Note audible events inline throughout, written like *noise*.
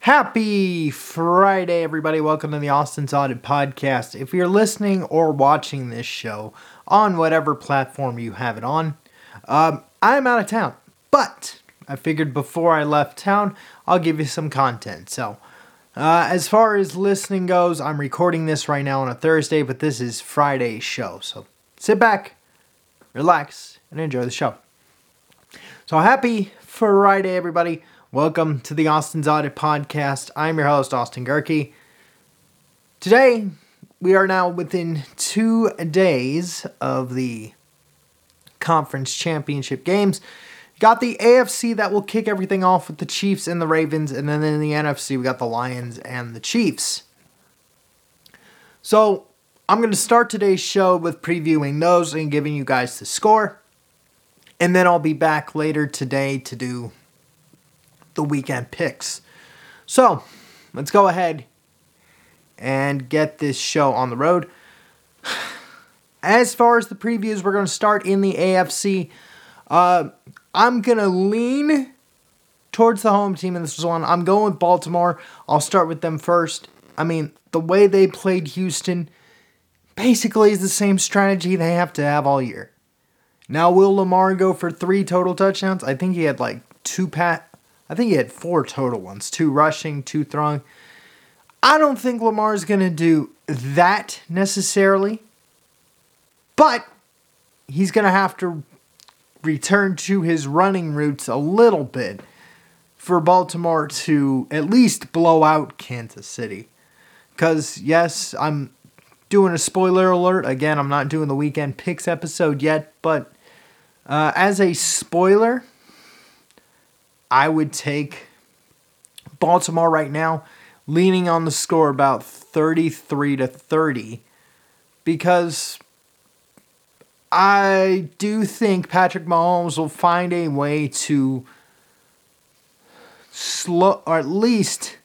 Happy Friday, everybody. Welcome to the Austin's Audit Podcast. If you're listening or watching this show on whatever platform you have it on, um, I'm out of town. But I figured before I left town, I'll give you some content. So, uh, as far as listening goes, I'm recording this right now on a Thursday, but this is Friday's show. So, sit back, relax, and enjoy the show. So, happy Friday, everybody. Welcome to the Austin's Audit Podcast. I'm your host, Austin Gehrke. Today, we are now within two days of the conference championship games. Got the AFC that will kick everything off with the Chiefs and the Ravens, and then in the NFC, we got the Lions and the Chiefs. So, I'm going to start today's show with previewing those and giving you guys the score. And then I'll be back later today to do the weekend picks. So, let's go ahead and get this show on the road. *sighs* As far as the previews, we're going to start in the AFC. Uh, I'm going to lean towards the home team in this one. I'm going with Baltimore. I'll start with them first. I mean, the way they played Houston basically is the same strategy they have to have all year. Now, will Lamar go for three total touchdowns? I think he had like two pat I think he had four total ones two rushing, two throwing. I don't think Lamar's going to do that necessarily, but he's going to have to return to his running roots a little bit for Baltimore to at least blow out Kansas City. Because, yes, I'm doing a spoiler alert. Again, I'm not doing the weekend picks episode yet, but uh, as a spoiler, I would take Baltimore right now, leaning on the score about 33 to 30, because I do think Patrick Mahomes will find a way to slow, or at least,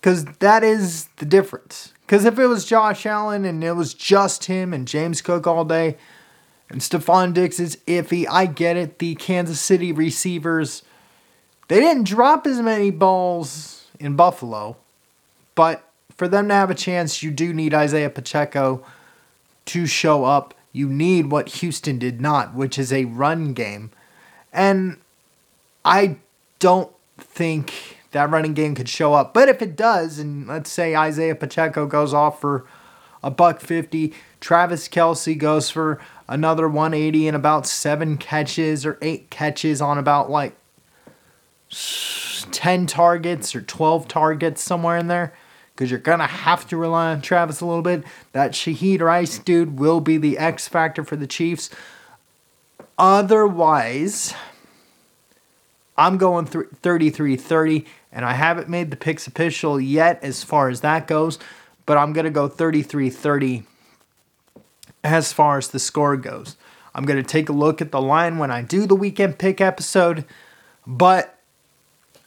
because that is the difference. Because if it was Josh Allen and it was just him and James Cook all day, and Stefon Diggs is iffy, I get it. The Kansas City receivers they didn't drop as many balls in Buffalo, but for them to have a chance, you do need Isaiah Pacheco to show up. You need what Houston did not, which is a run game. And I don't think that running game could show up. But if it does, and let's say Isaiah Pacheco goes off for a buck 50, Travis Kelce goes for another 180 and about seven catches or eight catches on about like 10 targets or 12 targets somewhere in there because you're going to have to rely on Travis a little bit. That Shaheed Rice dude will be the X factor for the Chiefs. Otherwise, I'm going 33 30, and I haven't made the picks official yet as far as that goes, but I'm going to go 33 30 as far as the score goes. I'm going to take a look at the line when I do the weekend pick episode, but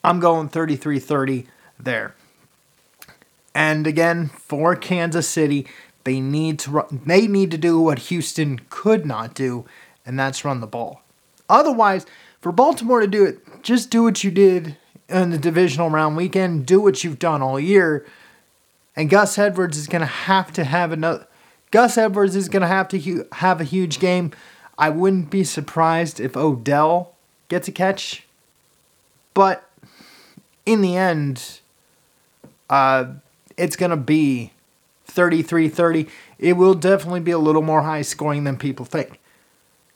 I'm going 33 30 there. And again, for Kansas City, they need to run, they need to do what Houston could not do, and that's run the ball. Otherwise, for Baltimore to do it, just do what you did in the divisional round weekend, do what you've done all year. And Gus Edwards is going to have to have another Gus Edwards is going to have to hu- have a huge game. I wouldn't be surprised if Odell gets a catch. But in the end, uh, it's going to be 33 30. It will definitely be a little more high scoring than people think.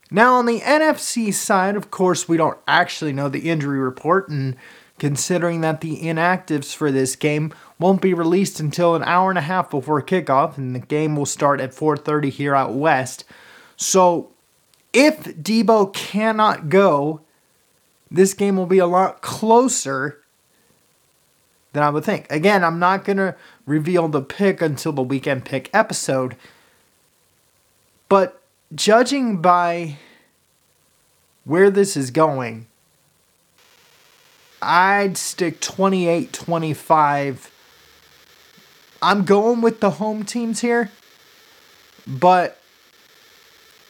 Now, on the NFC side, of course, we don't actually know the injury report, and considering that the inactives for this game won't be released until an hour and a half before kickoff, and the game will start at 4:30 here out west. So, if Debo cannot go, this game will be a lot closer than I would think. Again, I'm not going to reveal the pick until the weekend pick episode. But judging by where this is going, I'd stick 28 25. I'm going with the home teams here, but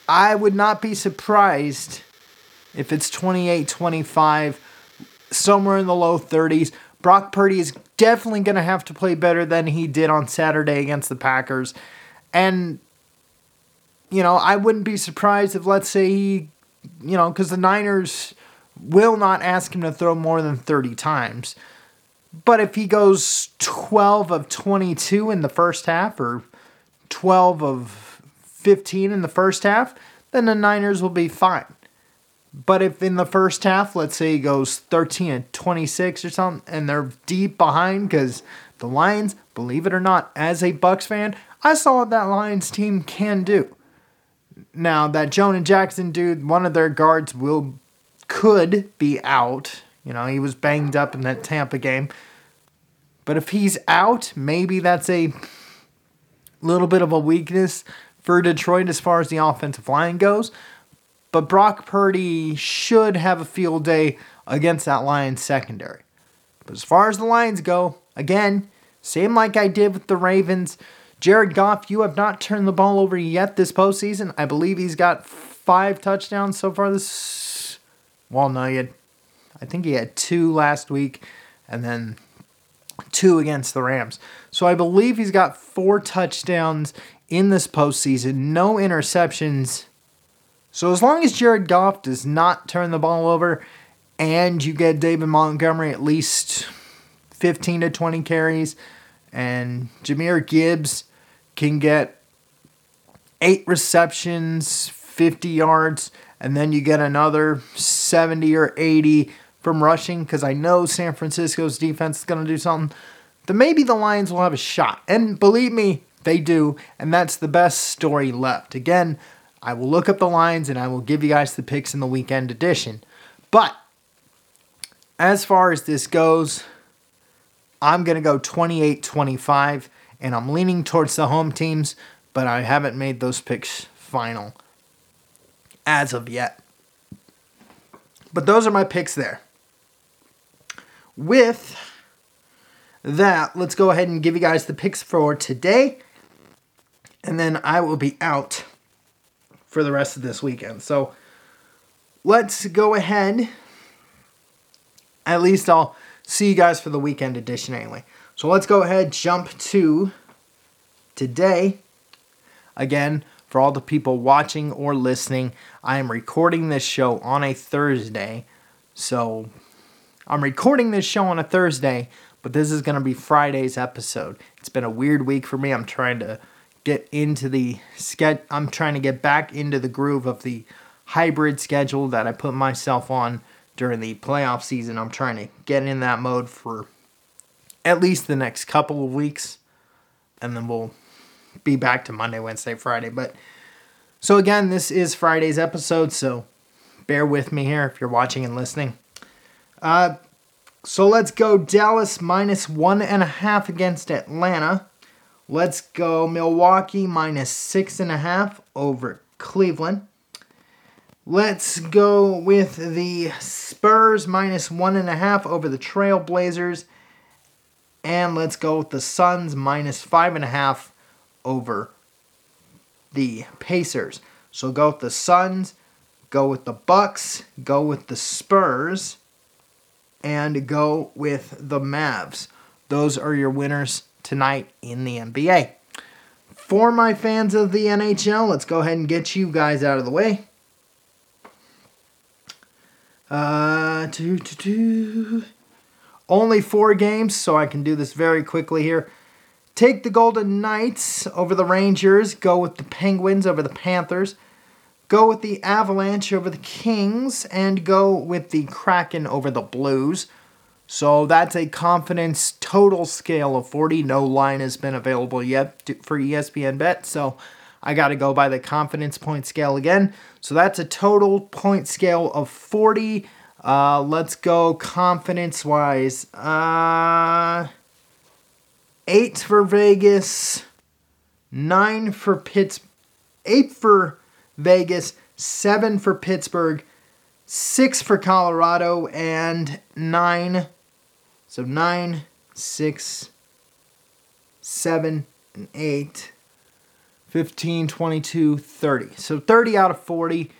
I would not be surprised if it's 28 25, somewhere in the low 30s. Brock Purdy is definitely going to have to play better than he did on Saturday against the Packers. And, you know, I wouldn't be surprised if, let's say, he, you know, because the Niners will not ask him to throw more than 30 times. But if he goes 12 of 22 in the first half or 12 of 15 in the first half, then the Niners will be fine. But if in the first half, let's say he goes 13 and 26 or something, and they're deep behind because the Lions, believe it or not, as a Bucks fan, I saw what that Lions team can do. Now that Jonah Jackson dude, one of their guards will could be out. You know, he was banged up in that Tampa game. But if he's out, maybe that's a little bit of a weakness for Detroit as far as the offensive line goes. But Brock Purdy should have a field day against that Lions secondary. But as far as the Lions go, again, same like I did with the Ravens. Jared Goff, you have not turned the ball over yet this postseason. I believe he's got five touchdowns so far this. Well, no, he had, I think he had two last week, and then two against the Rams. So I believe he's got four touchdowns in this postseason, no interceptions. So as long as Jared Goff does not turn the ball over and you get David Montgomery at least 15 to 20 carries and Jahmyr Gibbs can get eight receptions, 50 yards, and then you get another 70 or 80 from rushing because I know San Francisco's defense is going to do something, then maybe the Lions will have a shot. And believe me, they do, and that's the best story left. Again, I will look up the lines and I will give you guys the picks in the weekend edition. But as far as this goes, I'm going to go 28 25, and I'm leaning towards the home teams, but I haven't made those picks final as of yet. But those are my picks there. With that, let's go ahead and give you guys the picks for today. And then I will be out for the rest of this weekend. So let's go ahead. At least I'll see you guys for the weekend edition anyway. So let's go ahead, jump to today. Again, for all the people watching or listening, I am recording this show on a Thursday. So I'm recording this show on a Thursday, but this is going to be Friday's episode. It's been a weird week for me. I'm trying to get into the sketch. I'm trying to get back into the groove of the hybrid schedule that I put myself on during the playoff season. I'm trying to get in that mode for at least the next couple of weeks, and then we'll be back to Monday, Wednesday, Friday. But so again, this is Friday's episode, so bear with me here if you're watching and listening. Uh, so let's go Dallas minus one and a half against Atlanta. Let's go Milwaukee minus six and a half over Cleveland. Let's go with the Spurs minus one and a half over the Trailblazers. And let's go with the Suns minus five and a half over the Pacers. So go with the Suns, go with the Bucks, go with the Spurs and go with the Mavs. Those are your winners tonight in the NBA. For my fans of the NHL, let's go ahead and get you guys out of the way. Uh, two, two, two. Only four games, so I can do this very quickly here. Take the Golden Knights over the Rangers. Go with the Penguins over the Panthers go with the Avalanche over the Kings, and go with the Kraken over the Blues. So that's a confidence total scale of 40. No line has been available yet for ESPN Bet, so I got to go by the confidence point scale again. So that's a total point scale of 40. Uh, let's go confidence wise. Uh, 8 for Vegas, 9 for Pitts, 8 for Vegas, seven for Pittsburgh, six for Colorado, and nine. So nine, six, seven, and eight. 15, 22, 30. So 30 out of 40.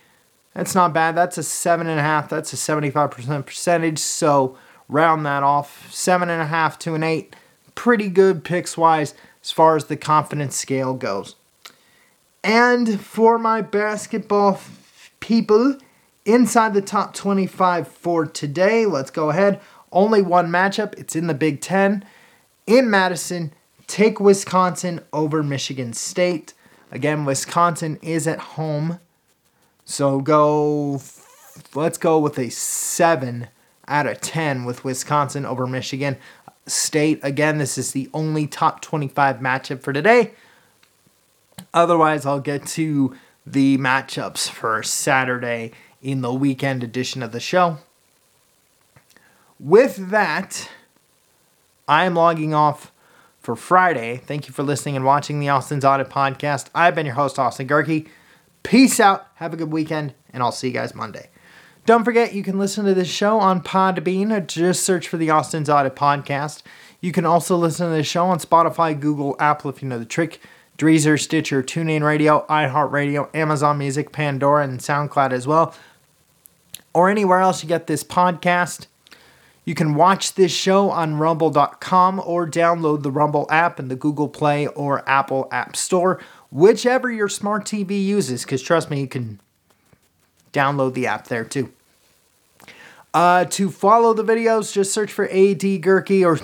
That's not bad. That's a seven and a half. That's a 75% percentage. So round that off. Seven and a half to an eight. Pretty good picks wise as far as the confidence scale goes. And for my basketball people inside the top 25 for today, let's go ahead. Only one matchup. It's in the Big Ten. In Madison, take Wisconsin over Michigan State. Again, Wisconsin is at home. So go, let's go with a 7 out of 10 with Wisconsin over Michigan State. Again, this is the only top 25 matchup for today. Otherwise, I'll get to the matchups for Saturday in the weekend edition of the show. With that, I am logging off for Friday. Thank you for listening and watching the Austin's Audit Podcast. I've been your host, Austin Gehrke. Peace out. Have a good weekend, and I'll see you guys Monday. Don't forget, you can listen to this show on Podbean just search for the Austin's Audit Podcast. You can also listen to the show on Spotify, Google, Apple if you know the trick, Deezer, Stitcher, TuneIn Radio, iHeartRadio, Amazon Music, Pandora, and SoundCloud as well, or anywhere else you get this podcast. You can watch this show on rumble.com or download the Rumble app in the Google Play or Apple App Store, whichever your smart TV uses, because trust me, you can download the app there too. Uh, to follow the videos, just search for AD Gehrke or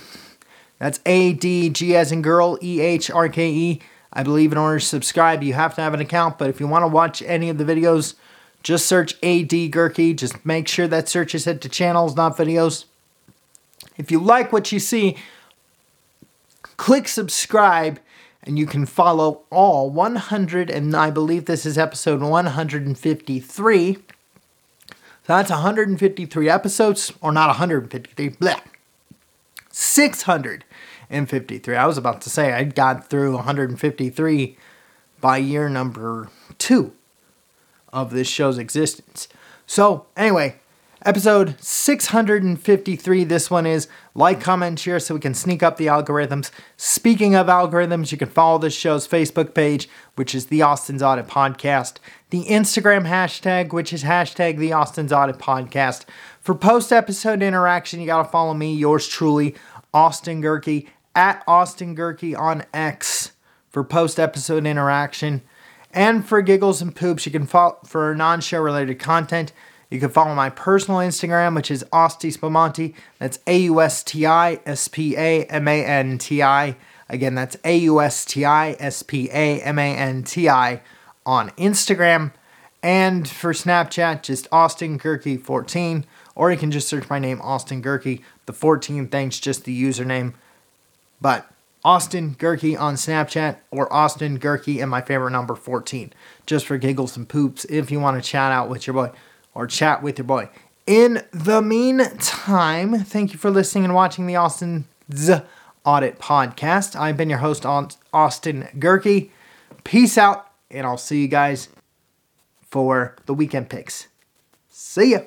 that's A D G as in girl E H R K E. I believe in order to subscribe, you have to have an account, but if you want to watch any of the videos, just search AD Gehrke. Just make sure that search is set to channels, not videos. If you like what you see, click subscribe and you can follow all 100 and I believe this is episode 153. So that's 153 episodes or not 153, bleh. 653. I was about to say I got through 153 by year number 2 of this show's existence. So, anyway, Episode 653. This one is like, comment, share so we can sneak up the algorithms. Speaking of algorithms, you can follow this show's Facebook page, which is the Austin's Audit Podcast, the Instagram hashtag, which is hashtag the Austin's Audit Podcast. For post episode interaction, you got to follow me, yours truly, Austin Gehrke, at Austin Gehrke on X for post episode interaction. And for giggles and poops, you can follow for non show related content. You can follow my personal Instagram, which is Austi Spamanti. That's A U S T I S P A M A N T I. Again, that's A U S T I S P A M A N T I on Instagram. And for Snapchat, just Austin Gehrke 14. Or you can just search my name, Austin Gehrke. The 14 thanks just the username. But Austin Gehrke on Snapchat or Austin Gehrke and my favorite number 14. Just for giggles and poops if you want to chat out with your boy or chat with your boy. In the meantime, thank you for listening and watching the Austin Z Audit Podcast. I've been your host, Austin Gehrke. Peace out, and I'll see you guys for the weekend picks. See ya.